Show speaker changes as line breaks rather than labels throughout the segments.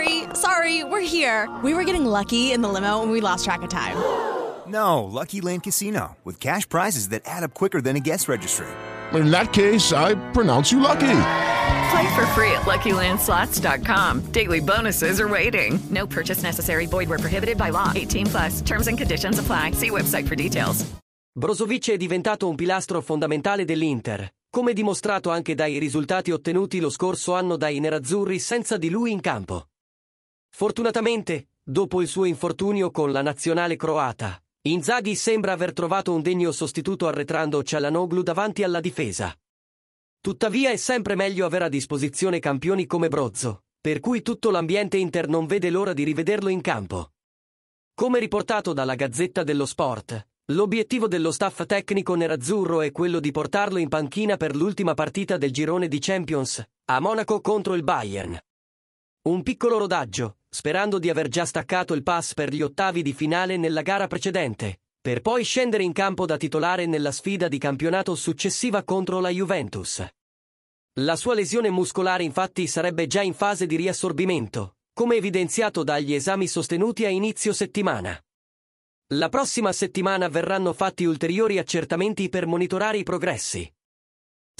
Sorry, sorry, we're here. We were getting lucky in the limo and we lost track of time.
No, Lucky Land Casino, with cash prizes that add up quicker than a guest registry.
In that case, I pronounce you lucky.
Play for free at LuckyLandSlots.com. Daily bonuses are waiting. No purchase necessary. Void where prohibited by law. 18 plus. Terms and conditions apply. See website for details.
Brozovic è diventato un pilastro fondamentale dell'Inter, come dimostrato anche dai risultati ottenuti lo scorso anno dai nerazzurri senza di lui in campo. Fortunatamente, dopo il suo infortunio con la nazionale croata, Inzaghi sembra aver trovato un degno sostituto arretrando Cialanoglu davanti alla difesa. Tuttavia è sempre meglio avere a disposizione campioni come Brozzo, per cui tutto l'ambiente Inter non vede l'ora di rivederlo in campo. Come riportato dalla Gazzetta dello Sport, l'obiettivo dello staff tecnico nerazzurro è quello di portarlo in panchina per l'ultima partita del girone di Champions, a Monaco contro il Bayern. Un piccolo rodaggio, sperando di aver già staccato il pass per gli ottavi di finale nella gara precedente, per poi scendere in campo da titolare nella sfida di campionato successiva contro la Juventus. La sua lesione muscolare infatti sarebbe già in fase di riassorbimento, come evidenziato dagli esami sostenuti a inizio settimana. La prossima settimana verranno fatti ulteriori accertamenti per monitorare i progressi.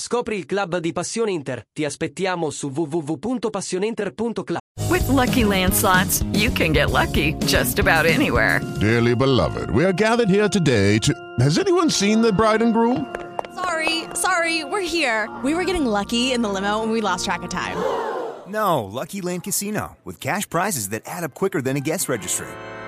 Scopri il club di Passione Inter. Ti aspettiamo su www.passioneinter.club.
With Lucky Land slots, you can get lucky just about anywhere.
Dearly beloved, we are gathered here today to. Has anyone seen the bride and groom?
Sorry, sorry, we're here. We were getting lucky in the limo and we lost track of time.
No, Lucky Land Casino, with cash prizes that add up quicker than a guest registry.